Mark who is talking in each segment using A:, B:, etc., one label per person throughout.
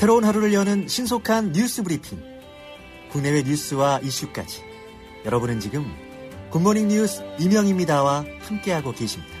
A: 새로운 하루를 여는 신속한 뉴스 브리핑. 국내외 뉴스와 이슈까지. 여러분은 지금 굿모닝 뉴스 이명입니다와 함께하고 계십니다.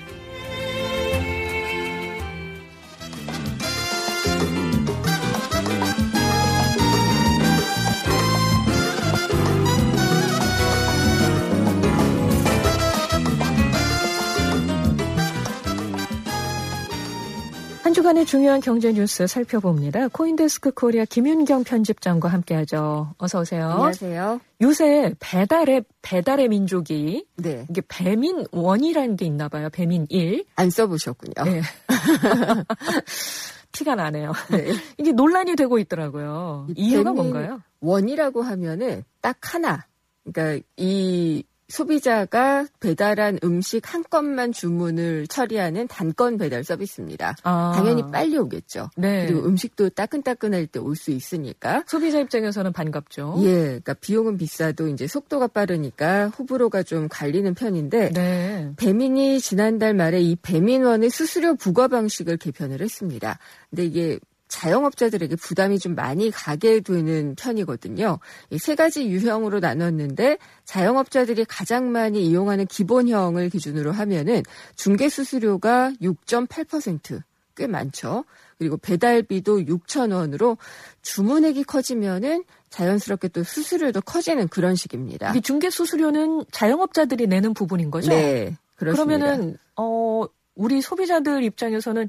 B: 한 주간의 중요한 경제 뉴스 살펴봅니다. 코인데스크 코리아 김윤경 편집장과 함께하죠. 어서 오세요.
C: 안녕하세요.
B: 요새 배달의 배달의 민족이
C: 네.
B: 이게 배민 원이라는 게 있나 봐요. 배민 1.
C: 안 써보셨군요.
B: 네. 티가 나네요.
C: 네.
B: 이게 논란이 되고 있더라고요. 이유가 뭔가요?
C: 원이라고 하면은 딱 하나. 그러니까 이 소비자가 배달한 음식 한 건만 주문을 처리하는 단건 배달 서비스입니다.
B: 아.
C: 당연히 빨리 오겠죠.
B: 네.
C: 그리고 음식도 따끈따끈할 때 올 수 있으니까.
B: 소비자 입장에서는 반갑죠.
C: 예, 그러니까 비용은 비싸도 이제 속도가 빠르니까 호불호가 좀 갈리는 편인데
B: 네.
C: 배민이 지난달 말에 이 배민원의 수수료 부과 방식을 개편을 했습니다. 근데 이게 자영업자들에게 부담이 좀 많이 가게 되는 편이거든요. 이 세 가지 유형으로 나눴는데 자영업자들이 가장 많이 이용하는 기본형을 기준으로 하면은 중개 수수료가 6.8%꽤 많죠. 그리고 배달비도 6천 원으로 주문액이 커지면은 자연스럽게 또 수수료도 커지는 그런 식입니다.
B: 이 중개 수수료는 자영업자들이 내는 부분인 거죠?
C: 네, 그렇습니다.
B: 그러면은 어 우리 소비자들 입장에서는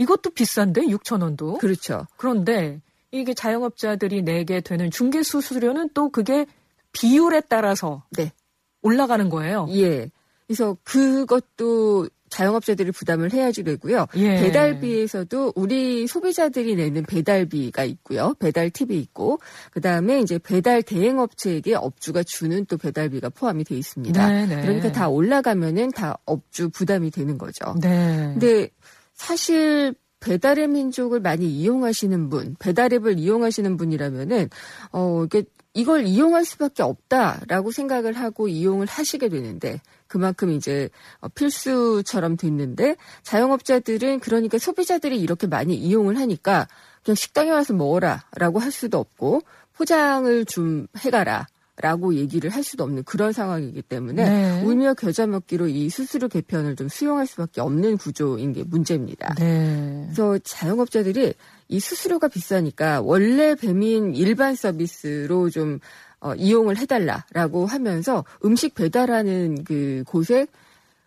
B: 이것도 비싼데 6천 원도.
C: 그렇죠.
B: 그런데 이게 자영업자들이 내게 되는 중개 수수료는 또 그게 비율에 따라서
C: 네.
B: 올라가는 거예요.
C: 예. 그래서 그것도 자영업자들이 부담을 해야지 되고요.
B: 예.
C: 배달비에서도 우리 소비자들이 내는 배달비가 있고요. 배달 팁이 있고 그다음에 이제 배달 대행 업체에게 업주가 주는 또 배달비가 포함이 돼 있습니다.
B: 네네.
C: 그러니까 다 올라가면은 다 업주 부담이 되는 거죠.
B: 네.
C: 근데 사실 배달의 민족을 많이 이용하시는 분, 배달앱을 이용하시는 분이라면은 어 이게 이걸 이용할 수밖에 없다라고 생각을 하고 이용을 하시게 되는데 그만큼 이제 어, 필수처럼 됐는데 자영업자들은 그러니까 소비자들이 이렇게 많이 이용을 하니까 그냥 식당에 와서 먹어라라고 할 수도 없고 포장을 좀 해가라. 라고 얘기를 할 수도 없는 그런 상황이기 때문에
B: 네.
C: 울며 겨자 먹기로 이 수수료 개편을 좀 수용할 수밖에 없는 구조인 게 문제입니다.
B: 네.
C: 그래서 자영업자들이 이 수수료가 비싸니까 원래 배민 일반 서비스로 좀 어, 이용을 해달라라고 하면서 음식 배달하는 그 곳에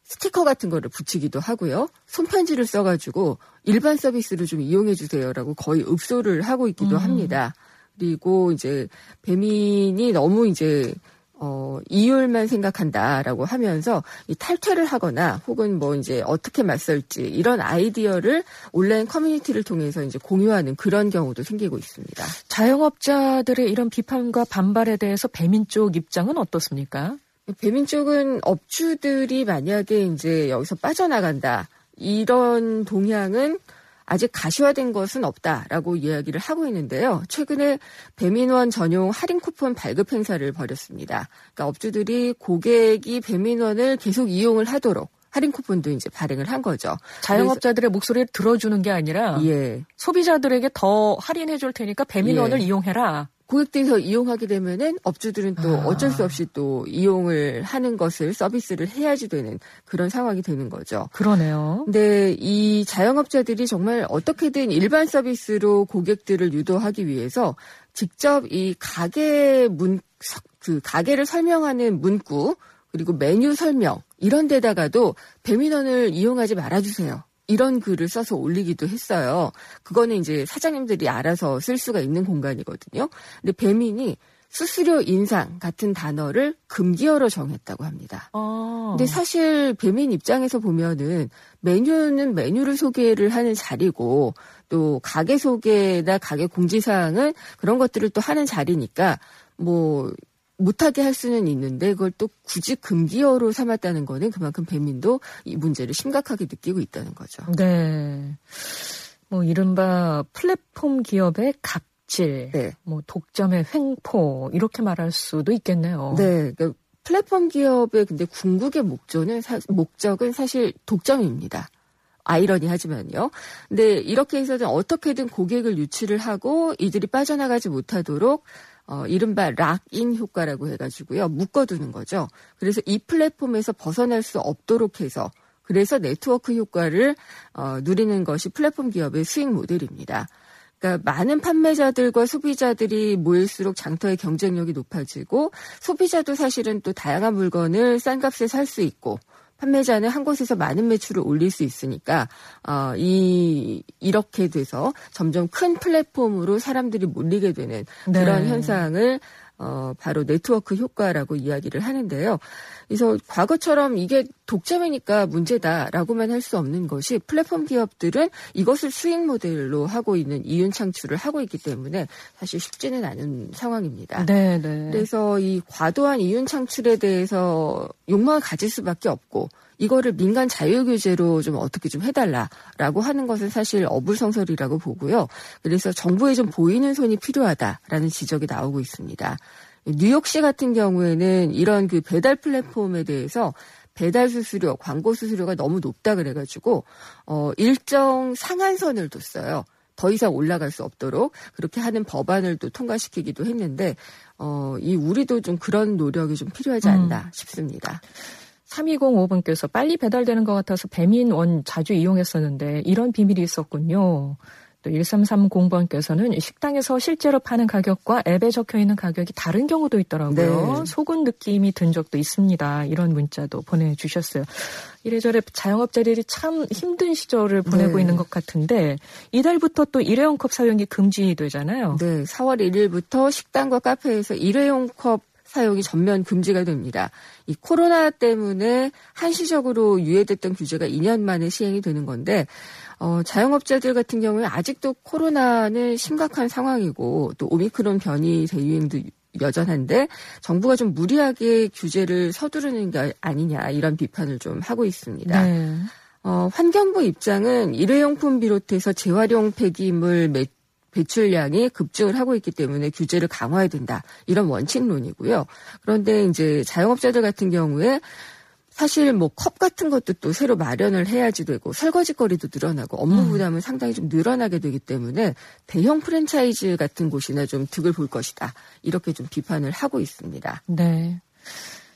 C: 스티커 같은 거를 붙이기도 하고요. 손편지를 써가지고 일반 서비스로 좀 이용해 주세요라고 거의 읍소를 하고 있기도
B: 음.
C: 합니다. 그리고 이제 배민이 너무 이제 어, 이율만 생각한다라고 하면서 이 탈퇴를 하거나 혹은 뭐 이제 어떻게 맞설지 이런 아이디어를 온라인 커뮤니티를 통해서 이제 공유하는 그런 경우도 생기고 있습니다.
B: 자영업자들의 이런 비판과 반발에 대해서 배민 쪽 입장은 어떻습니까?
C: 배민 쪽은 업주들이 만약에 이제 여기서 빠져나간다 이런 동향은 아직 가시화된 것은 없다라고 이야기를 하고 있는데요. 최근에 배민원 전용 할인 쿠폰 발급 행사를 벌였습니다. 그러니까 업주들이 고객이 배민원을 계속 이용을 하도록 할인 쿠폰도 이제 발행을 한 거죠.
B: 자영업자들의 목소리를 들어주는 게 아니라
C: 예.
B: 소비자들에게 더 할인해 줄 테니까 배민원을
C: 예.
B: 이용해라.
C: 고객들이 더 이용하게 되면은 업주들은 또
B: 아.
C: 어쩔 수 없이 또 이용을 하는 것을 서비스를 해야지 되는 그런 상황이 되는 거죠.
B: 그러네요.
C: 근데 이 자영업자들이 정말 어떻게든 일반 서비스로 고객들을 유도하기 위해서 직접 이 가게 문, 그 가게를 설명하는 문구 그리고 메뉴 설명 이런 데다가도 배민원을 이용하지 말아주세요. 이런 글을 써서 올리기도 했어요. 그거는 이제 사장님들이 알아서 쓸 수가 있는 공간이거든요. 근데 배민이 수수료 인상 같은 단어를 금기어로 정했다고 합니다.
B: 아.
C: 근데 사실 배민 입장에서 보면은 메뉴는 메뉴를 소개를 하는 자리고 또 가게 소개나 가게 공지사항은 그런 것들을 또 하는 자리니까 뭐 못하게 할 수는 있는데 그걸 또 굳이 금기어로 삼았다는 거는 그만큼 배민도 이 문제를 심각하게 느끼고 있다는 거죠.
B: 네. 뭐 이른바 플랫폼 기업의 갑질,
C: 네.
B: 뭐 독점의 횡포 이렇게 말할 수도 있겠네요.
C: 네. 그러니까 플랫폼 기업의 근데 궁극의 목적은 사, 목적은 사실 독점입니다. 아이러니하지만요. 근데 이렇게 해서는 어떻게든 고객을 유치를 하고 이들이 빠져나가지 못하도록 어, 이른바 락인 효과라고 해가지고요. 묶어두는 거죠. 그래서 이 플랫폼에서 벗어날 수 없도록 해서 그래서 네트워크 효과를 어, 누리는 것이 플랫폼 기업의 수익 모델입니다. 그러니까 많은 판매자들과 소비자들이 모일수록 장터의 경쟁력이 높아지고 소비자도 사실은 또 다양한 물건을 싼 값에 살 수 있고 판매자는 한 곳에서 많은 매출을 올릴 수 있으니까 어, 이 이렇게 돼서 점점 큰 플랫폼으로 사람들이 몰리게 되는 그런 네. 현상을 어, 바로 네트워크 효과라고 이야기를 하는데요. 그래서 과거처럼 이게 독점이니까 문제다라고만 할 수 없는 것이 플랫폼 기업들은 이것을 수익 모델로 하고 있는 이윤 창출을 하고 있기 때문에 사실 쉽지는 않은 상황입니다. 네, 네. 그래서 이 과도한 이윤 창출에 대해서 욕망을 가질 수밖에 없고 이거를 민간 자유 규제로 좀 어떻게 좀 해달라라고 하는 것은 사실 어불성설이라고 보고요. 그래서 정부에 좀 보이는 손이 필요하다라는 지적이 나오고 있습니다. 뉴욕시 같은 경우에는 이런 그 배달 플랫폼에 대해서 배달 수수료, 광고 수수료가 너무 높다 그래가지고 어 일정 상한선을 뒀어요. 더 이상 올라갈 수 없도록 그렇게 하는 법안을 또 통과시키기도 했는데 어 이 우리도 좀 그런 노력이 좀 필요하지 않나 음. 싶습니다.
B: 3205분께서 빨리 배달되는 것 같아서 배민원 자주 이용했었는데 이런 비밀이 있었군요. 또 1330번께서는 식당에서 실제로 파는 가격과 앱에 적혀 있는 가격이 다른 경우도 있더라고요. 네. 속은 느낌이 든 적도 있습니다. 이런 문자도 보내주셨어요. 이래저래 자영업자들이 참 힘든 시절을 보내고 네. 있는 것 같은데 이달부터 또 일회용 컵 사용이 금지되잖아요.
C: 네, 4월 1일부터 식당과 카페에서 일회용 컵 사용이 전면 금지가 됩니다. 이 코로나 때문에 한시적으로 유예됐던 규제가 2년 만에 시행이 되는 건데 어, 자영업자들 같은 경우에 아직도 코로나는 심각한 상황이고 또 오미크론 변이 대유행도 여전한데 정부가 좀 무리하게 규제를 서두르는 게 아니냐 이런 비판을 좀 하고 있습니다. 네. 어, 환경부 입장은 일회용품 비롯해서 재활용 폐기물 매, 배출량이 급증을 하고 있기 때문에 규제를 강화해야 된다. 이런 원칙론이고요. 그런데 이제 자영업자들 같은 경우에 사실 뭐 컵 같은 것도 또 새로 마련을 해야지 되고 설거지 거리도 늘어나고 업무 음. 부담은 음. 상당히 좀 늘어나게 되기 때문에 대형 프랜차이즈 같은 곳이나 좀 득을 볼 것이다. 이렇게 좀 비판을 하고 있습니다.
B: 네.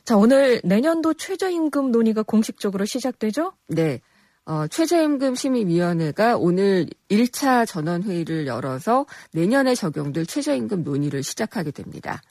B: 자, 오늘 내년도 최저임금 논의가 공식적으로 시작되죠?
C: 네. 어, 최저임금 심의위원회가 오늘 1차 전원회의를 열어서 내년에 적용될 최저임금 논의를 시작하게 됩니다.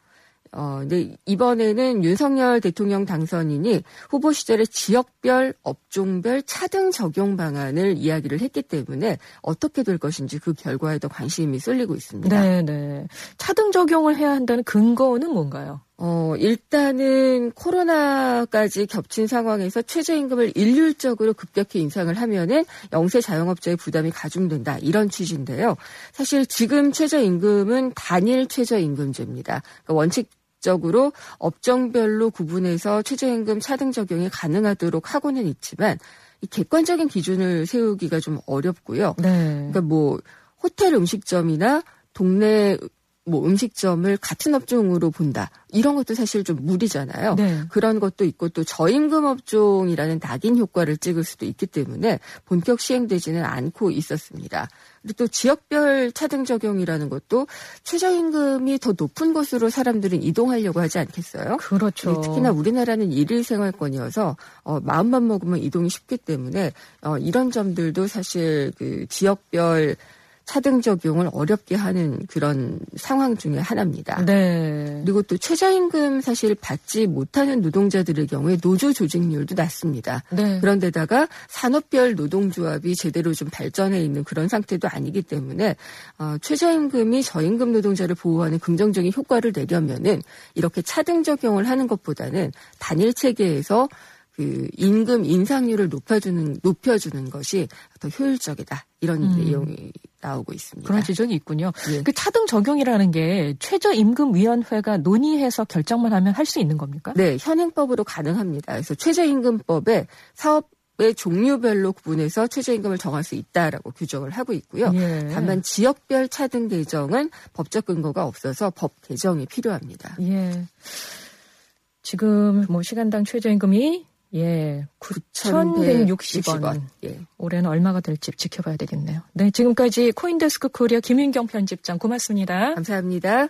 C: 어, 근데 이번에는 윤석열 대통령 당선인이 후보 시절에 지역별, 업종별 차등 적용 방안을 이야기를 했기 때문에 어떻게 될 것인지 그 결과에 더 관심이 쏠리고 있습니다.
B: 네, 네. 차등 적용을 해야 한다는 근거는 뭔가요?
C: 어, 일단은 코로나까지 겹친 상황에서 최저임금을 일률적으로 급격히 인상을 하면은 영세 자영업자의 부담이 가중된다. 이런 취지인데요. 사실 지금 최저임금은 단일 최저임금제입니다. 그러니까 원칙 적으로 업종별로 구분해서 최저임금 차등 적용이 가능하도록 하고는 있지만 이 객관적인 기준을 세우기가 좀 어렵고요. 네. 그러니까 뭐 호텔 음식점이나 동네 뭐 음식점을 같은 업종으로 본다. 이런 것도 사실 좀 무리잖아요. 네. 그런 것도 있고 또 저임금 업종이라는 낙인 효과를 찍을 수도 있기 때문에 본격 시행되지는 않고 있었습니다. 그리고 또 지역별 차등 적용이라는 것도 최저임금이 더 높은 곳으로 사람들은 이동하려고 하지 않겠어요?
B: 그렇죠.
C: 특히나 우리나라는 일일 생활권이어서 어, 마음만 먹으면 이동이 쉽기 때문에 어, 이런 점들도 사실 그 지역별 차등 적용을 어렵게 하는 그런 상황 중에 하나입니다. 네. 그리고 또 최저임금 사실 받지 못하는 노동자들의 경우에 노조 조직률도 낮습니다. 네. 그런데다가 산업별 노동조합이 제대로 좀 발전해 있는 그런 상태도 아니기 때문에 어, 최저임금이 저임금 노동자를 보호하는 긍정적인 효과를 내려면은 이렇게 차등 적용을 하는 것보다는 단일 체계에서 그 임금 인상률을 높여주는 높여주는 것이 더 효율적이다 이런 음. 내용이 나오고 있습니다.
B: 그런 지적이 있군요. 예. 그 차등 적용이라는 게 최저임금위원회가 논의해서 결정만 하면 할 수 있는 겁니까?
C: 네, 현행법으로 가능합니다. 그래서 최저임금법에 사업 의 종류별로 구분해서 최저임금을 정할 수 있다라고 규정을 하고 있고요. 예. 다만 지역별 차등 개정은 법적 근거가 없어서 법 개정이 필요합니다. 예.
B: 지금 뭐 시간당 최저임금이 예, 9,160원. 예. 올해는 얼마가 될지 지켜봐야 되겠네요. 네, 지금까지 코인데스크 코리아 김윤경 편집장 고맙습니다.
C: 감사합니다.